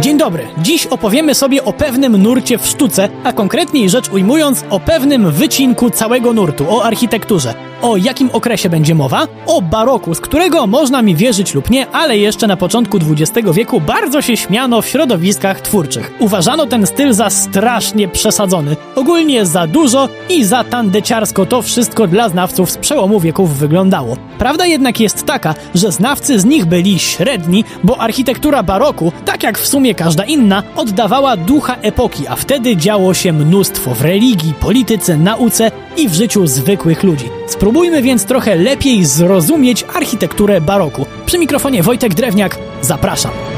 Dzień dobry. Dziś opowiemy sobie o pewnym nurcie w sztuce, a konkretniej rzecz ujmując o pewnym wycinku całego nurtu, o architekturze. O jakim okresie będzie mowa? O baroku, z którego można mi wierzyć lub nie, ale jeszcze na początku XX wieku bardzo się śmiano w środowiskach twórczych. Uważano ten styl za strasznie przesadzony, ogólnie za dużo i za tandeciarsko to wszystko dla znawców z przełomu wieków wyglądało. Prawda jednak jest taka, że znawcy z nich byli średni, bo architektura baroku, tak jak w sumie każda inna, oddawała ducha epoki, a wtedy działo się mnóstwo w religii, polityce, nauce i w życiu zwykłych ludzi. Spróbujmy więc trochę lepiej zrozumieć architekturę baroku. Przy mikrofonie Wojtek Drewniak, zapraszam.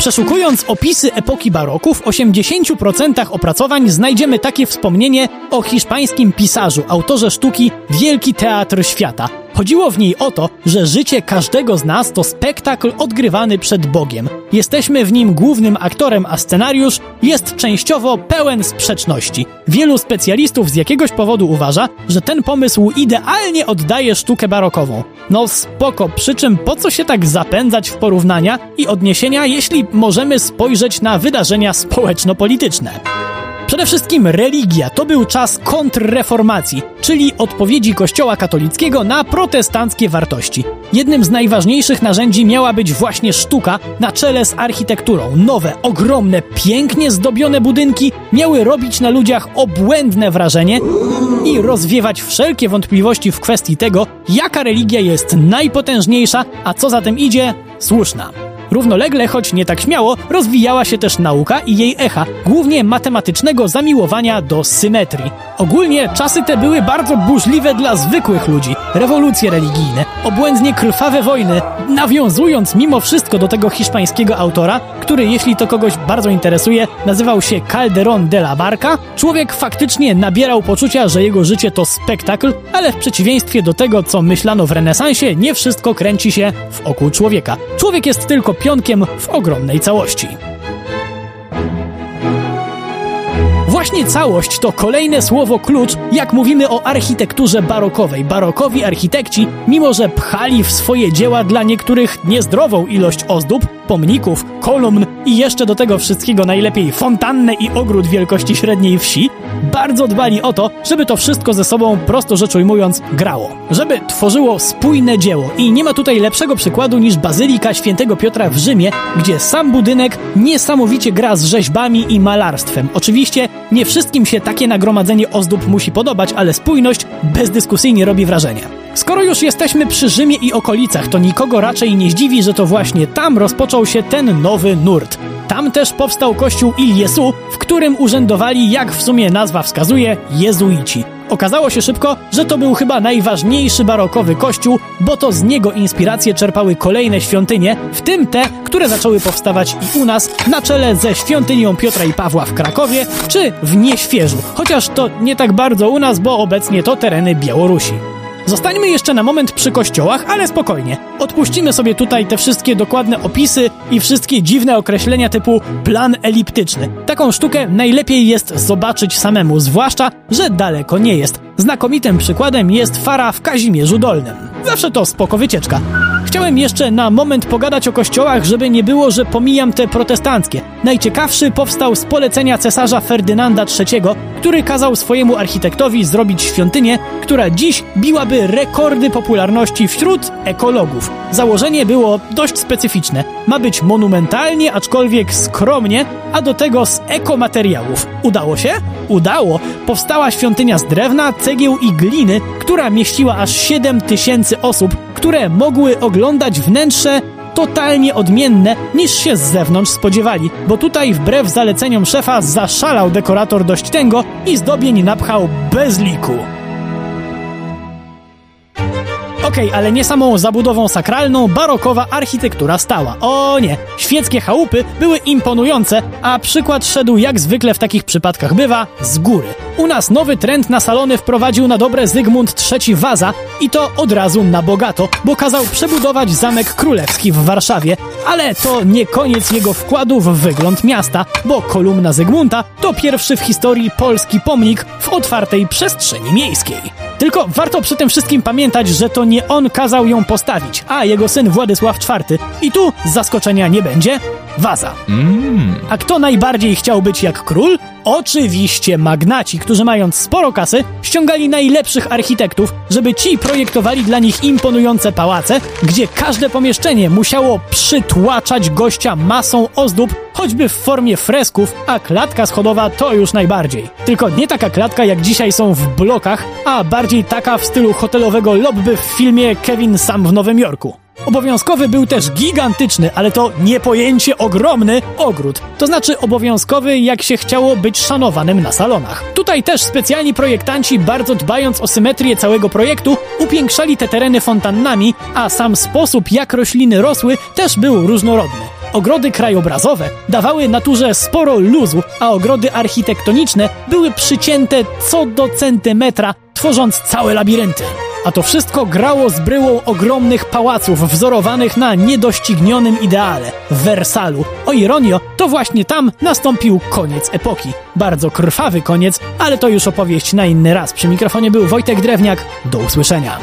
Przeszukując opisy epoki baroku, w 80% opracowań znajdziemy takie wspomnienie o hiszpańskim pisarzu, autorze sztuki Wielki Teatr Świata. Chodziło w niej o to, że życie każdego z nas to spektakl odgrywany przed Bogiem. Jesteśmy w nim głównym aktorem, a scenariusz jest częściowo pełen sprzeczności. Wielu specjalistów z jakiegoś powodu uważa, że ten pomysł idealnie oddaje sztukę barokową. No spoko, przy czym po co się tak zapędzać w porównania i odniesienia, jeśli możemy spojrzeć na wydarzenia społeczno-polityczne? Przede wszystkim religia to był czas kontrreformacji, czyli odpowiedzi Kościoła katolickiego na protestanckie wartości. Jednym z najważniejszych narzędzi miała być właśnie sztuka na czele z architekturą. Nowe, ogromne, pięknie zdobione budynki miały robić na ludziach obłędne wrażenie i rozwiewać wszelkie wątpliwości w kwestii tego, jaka religia jest najpotężniejsza, a co za tym idzie, słuszna. Równolegle, choć nie tak śmiało, rozwijała się też nauka i jej echa, głównie matematycznego zamiłowania do symetrii. Ogólnie czasy te były bardzo burzliwe dla zwykłych ludzi. Rewolucje religijne, obłędnie krwawe wojny, nawiązując mimo wszystko do tego hiszpańskiego autora, który, jeśli to kogoś bardzo interesuje, nazywał się Calderón de la Barca, człowiek faktycznie nabierał poczucia, że jego życie to spektakl, ale w przeciwieństwie do tego, co myślano w renesansie, nie wszystko kręci się wokół człowieka. Człowiek jest tylko pionkiem w ogromnej całości. Właśnie całość to kolejne słowo klucz, jak mówimy o architekturze barokowej. Barokowi architekci, mimo że pchali w swoje dzieła dla niektórych niezdrową ilość ozdób, pomników, kolumn i jeszcze do tego wszystkiego najlepiej fontannę i ogród wielkości średniej wsi, bardzo dbali o to, żeby to wszystko ze sobą, prosto rzecz ujmując, grało. Żeby tworzyło spójne dzieło. I nie ma tutaj lepszego przykładu niż Bazylika Świętego Piotra w Rzymie, gdzie sam budynek niesamowicie gra z rzeźbami i malarstwem. Oczywiście nie wszystkim się takie nagromadzenie ozdób musi podobać, ale spójność bezdyskusyjnie robi wrażenie. Skoro już jesteśmy przy Rzymie i okolicach, to nikogo raczej nie zdziwi, że to właśnie tam rozpoczął się ten nowy nurt. Tam też powstał kościół Il Jesu, w którym urzędowali, jak w sumie nazwa wskazuje, jezuici. Okazało się szybko, że to był chyba najważniejszy barokowy kościół, bo to z niego inspiracje czerpały kolejne świątynie, w tym te, które zaczęły powstawać i u nas, na czele ze świątynią Piotra i Pawła w Krakowie, czy w Nieświeżu, chociaż to nie tak bardzo u nas, bo obecnie to tereny Białorusi. Zostańmy jeszcze na moment przy kościołach, ale spokojnie. Odpuścimy sobie tutaj te wszystkie dokładne opisy i wszystkie dziwne określenia typu plan eliptyczny. Taką sztukę najlepiej jest zobaczyć samemu, zwłaszcza, że daleko nie jest. Znakomitym przykładem jest fara w Kazimierzu Dolnym. Zawsze to spoko wycieczka. Chciałem jeszcze na moment pogadać o kościołach, żeby nie było, że pomijam te protestanckie. Najciekawszy powstał z polecenia cesarza Ferdynanda III, który kazał swojemu architektowi zrobić świątynię, która dziś biłaby rekordy popularności wśród ekologów. Założenie było dość specyficzne. Ma być monumentalnie, aczkolwiek skromnie, a do tego z ekomateriałów. Udało się? Udało. Powstała świątynia z drewna, cegieł i gliny, która mieściła aż 7 tysięcy osób, które mogły oglądać wnętrze totalnie odmienne niż się z zewnątrz spodziewali, bo tutaj wbrew zaleceniom szefa zaszalał dekorator dość tęgo i zdobień napchał bez liku. Okej, okay, ale nie samą zabudową sakralną barokowa architektura stała. O nie, świeckie chałupy były imponujące, a przykład szedł jak zwykle w takich przypadkach bywa z góry. U nas nowy trend na salony wprowadził na dobre Zygmunt III Waza i to od razu na bogato, bo kazał przebudować Zamek Królewski w Warszawie, ale to nie koniec jego wkładu w wygląd miasta, bo kolumna Zygmunta to pierwszy w historii polski pomnik w otwartej przestrzeni miejskiej. Tylko warto przy tym wszystkim pamiętać, że to nie on kazał ją postawić, a jego syn Władysław IV. I tu zaskoczenia nie będzie. Waza. Mm. A kto najbardziej chciał być jak król? Oczywiście magnaci, którzy mając sporo kasy, ściągali najlepszych architektów, żeby ci projektowali dla nich imponujące pałace, gdzie każde pomieszczenie musiało przytłaczać gościa masą ozdób, choćby w formie fresków, a klatka schodowa to już najbardziej. Tylko nie taka klatka jak dzisiaj są w blokach, a bardziej taka w stylu hotelowego lobby w filmie Kevin Sam w Nowym Jorku. Obowiązkowy był też gigantyczny, ale to niepojęcie ogromny ogród. To znaczy obowiązkowy, jak się chciało być szanowanym na salonach. Tutaj też specjalni projektanci, bardzo dbając o symetrię całego projektu, upiększali te tereny fontannami, a sam sposób, jak rośliny rosły, też był różnorodny. Ogrody krajobrazowe dawały naturze sporo luzu, a ogrody architektoniczne były przycięte co do centymetra, tworząc całe labirynty. A to wszystko grało z bryłą ogromnych pałaców wzorowanych na niedoścignionym ideale Wersalu. O ironio, to właśnie tam nastąpił koniec epoki. Bardzo krwawy koniec, ale to już opowieść na inny raz. Przy mikrofonie był Wojtek Drewniak. Do usłyszenia.